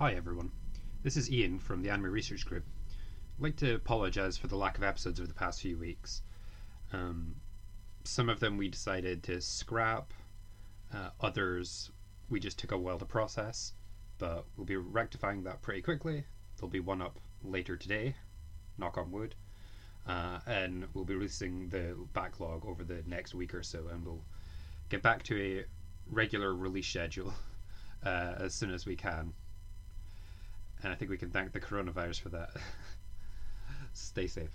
Hi everyone, this is Ian from the Anime Research Group. I'd like to apologise for the lack of episodes over the past few weeks. Um, some of them we decided to scrap, uh, others we just took a while to process, but we'll be rectifying that pretty quickly. There'll be one up later today, knock on wood, uh, and we'll be releasing the backlog over the next week or so, and we'll get back to a regular release schedule uh, as soon as we can and I think we can thank the coronavirus for that. Stay safe.